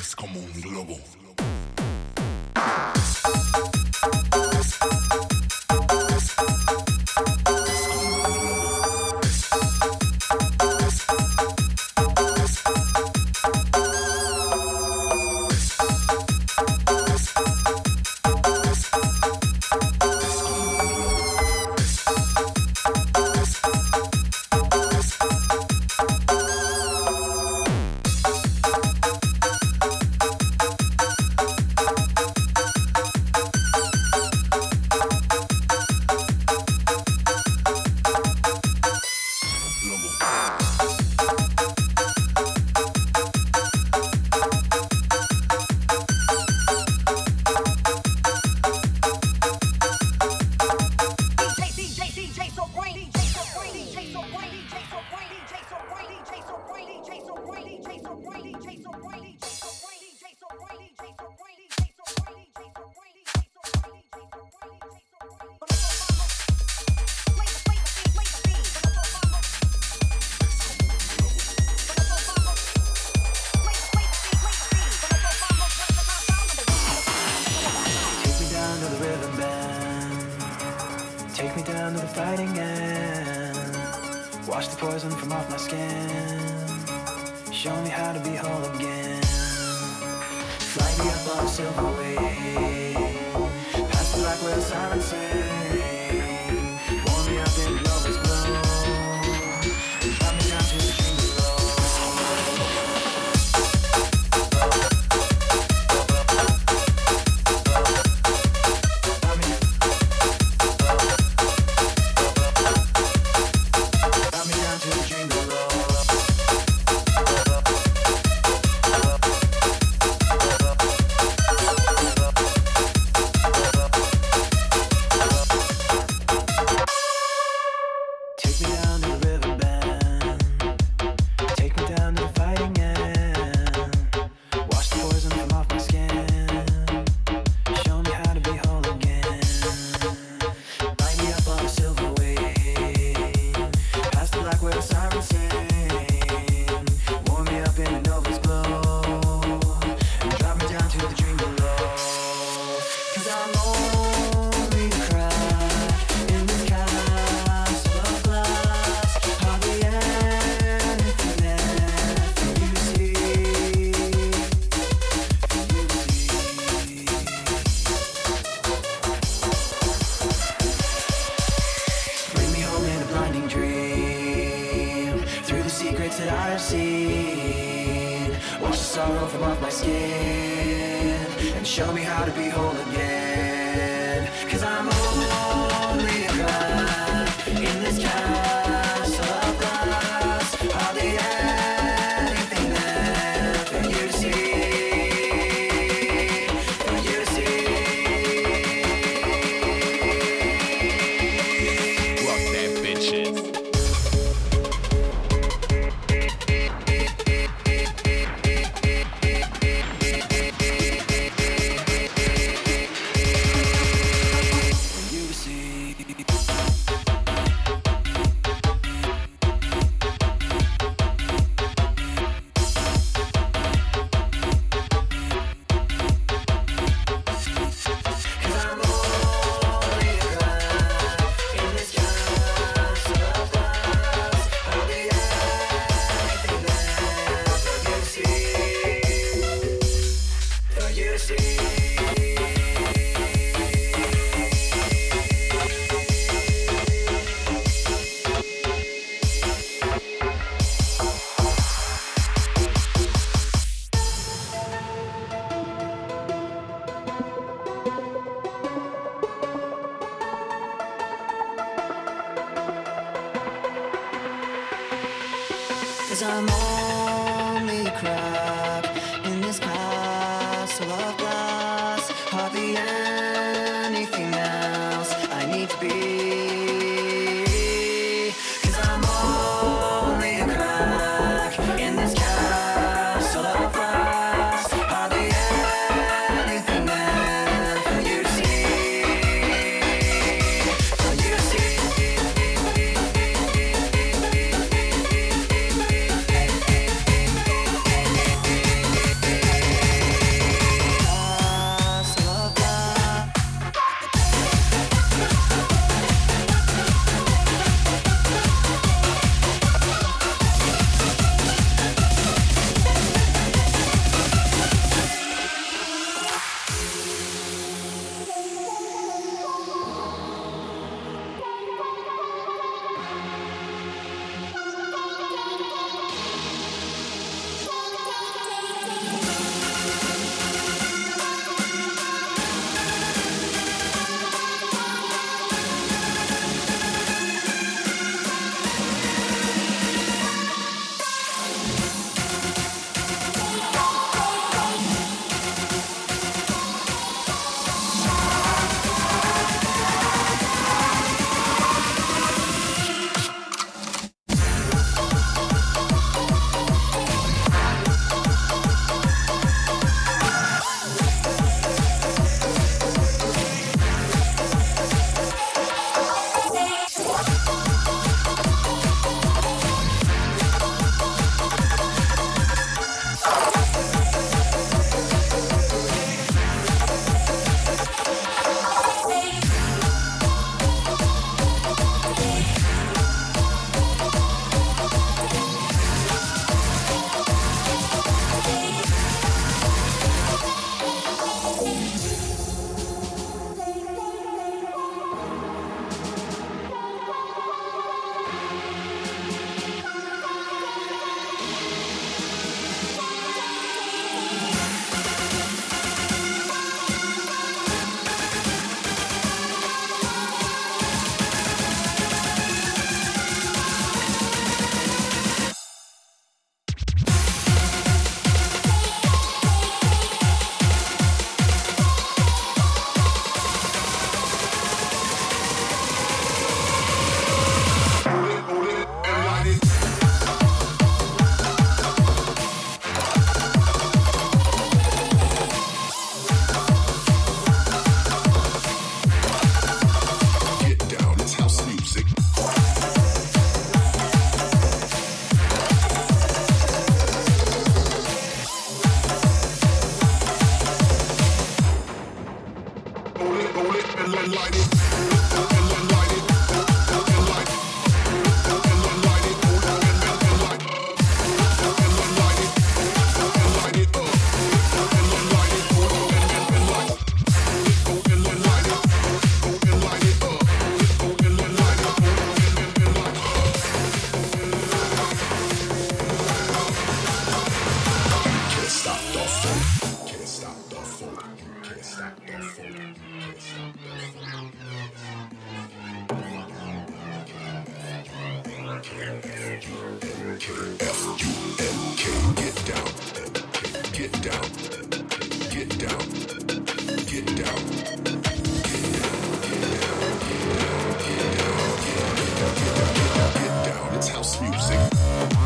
es como un globo. Wash the poison from off my skin. Show me how to be whole again. Fly me up on a silver wave. Past the black where sirens sing. music.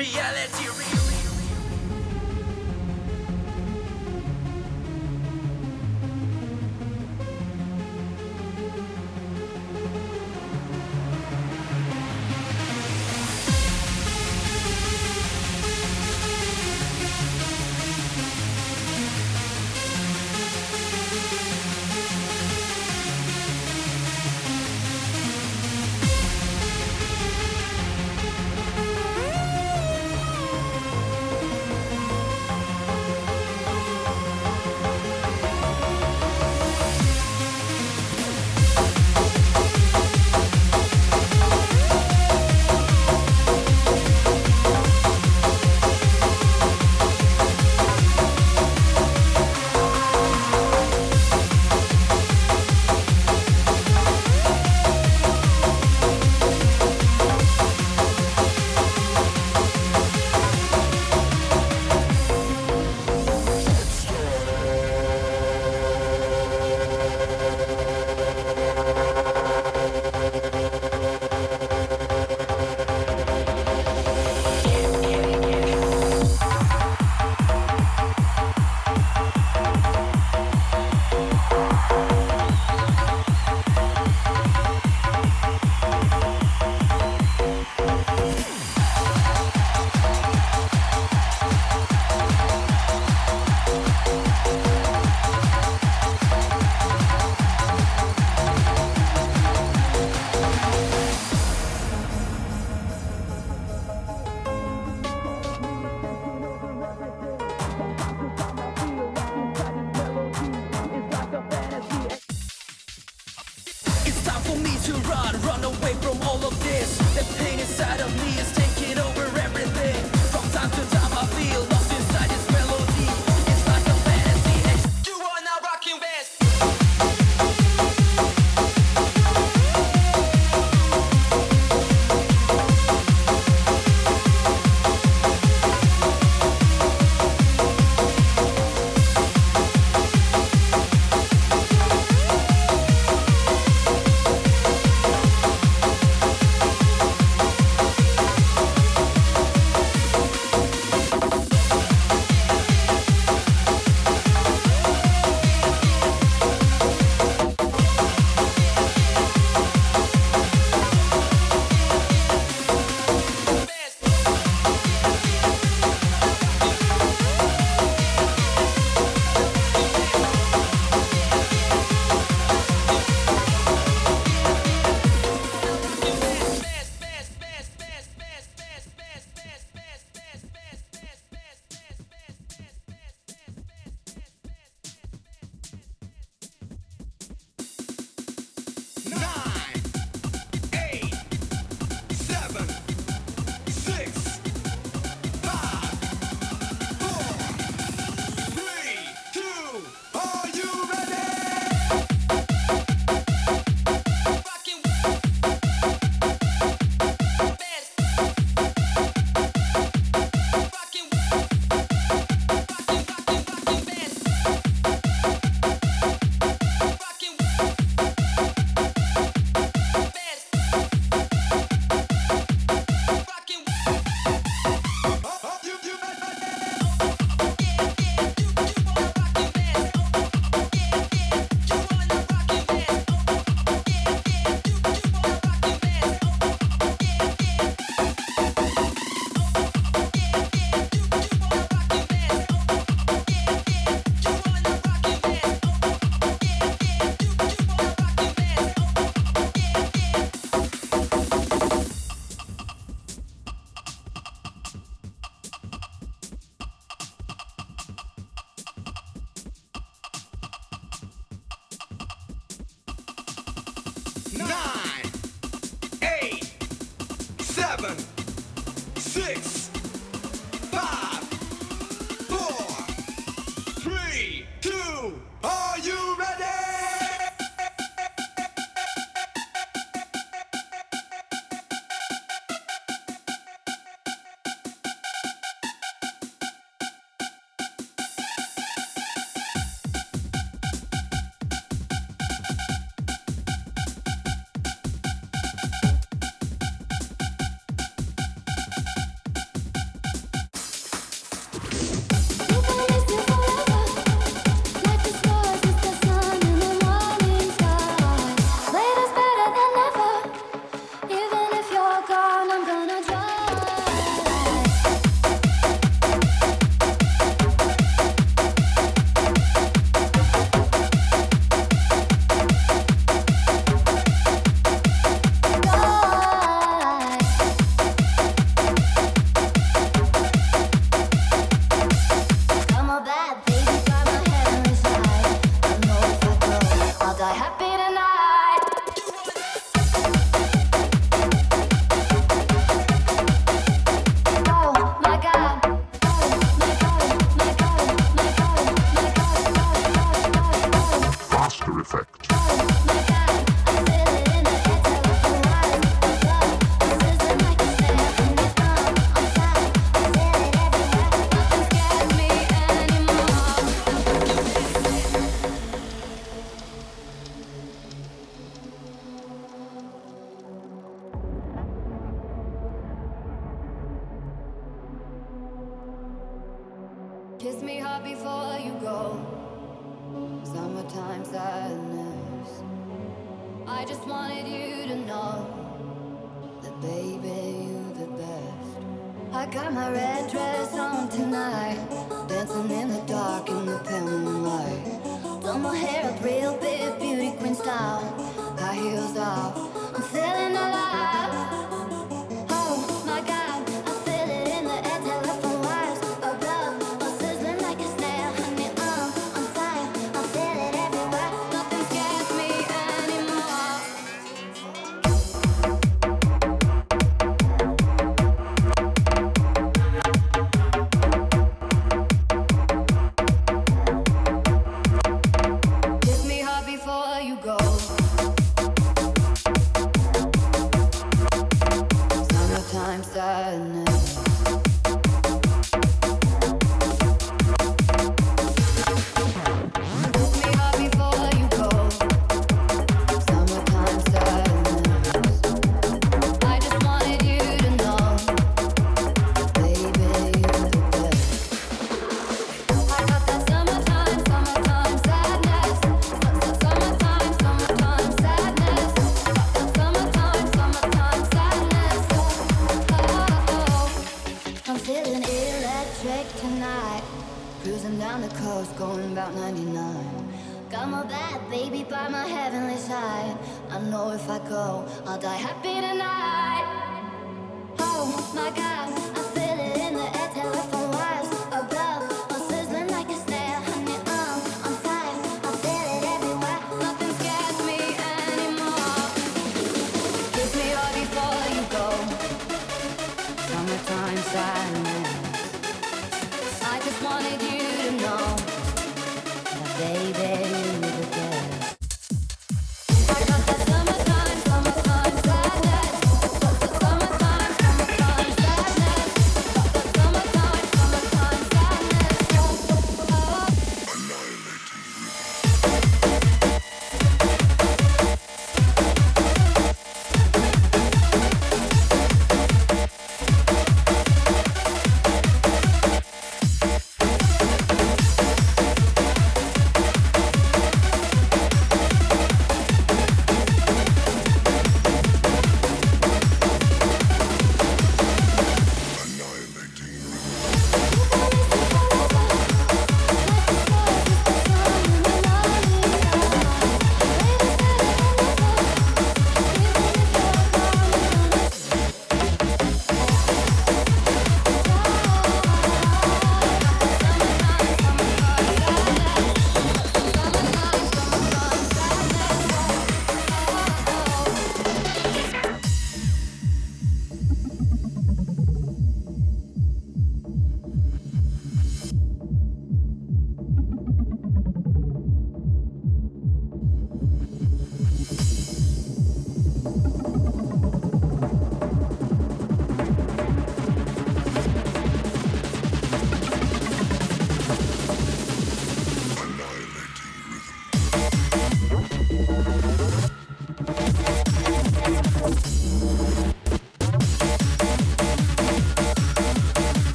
Reality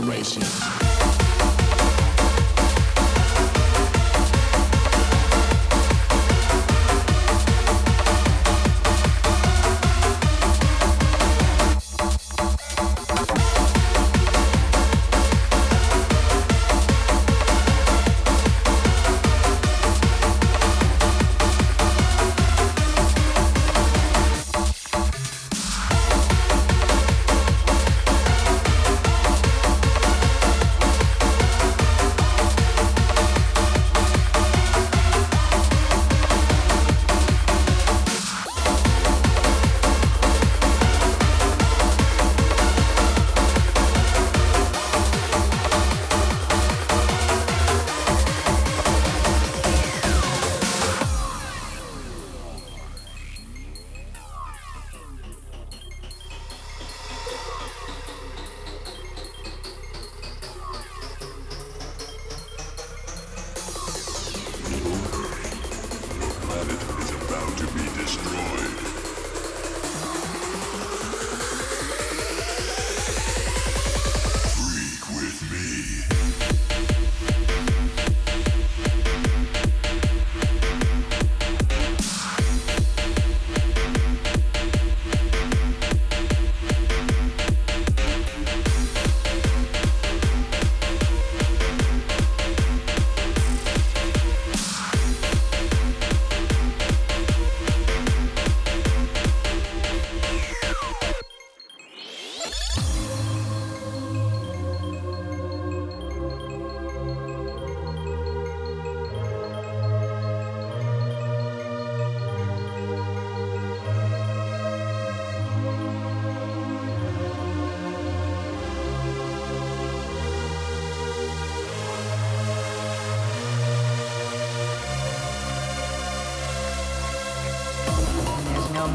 generation.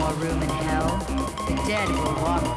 More room in hell, the dead will walk.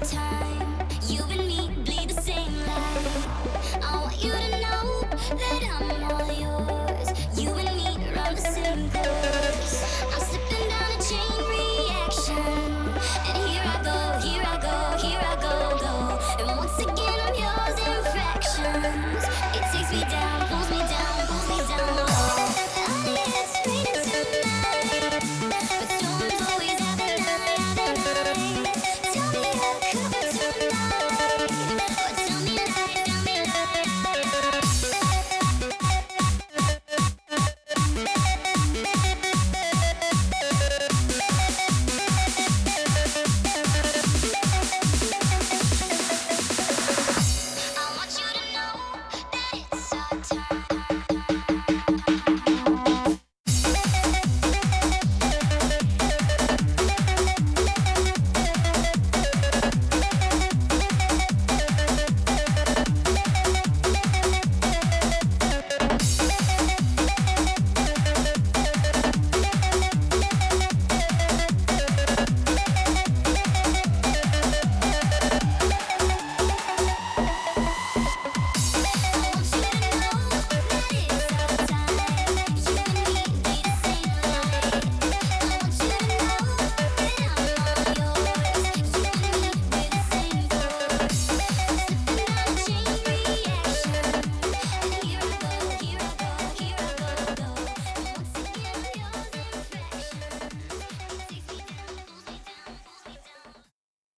time.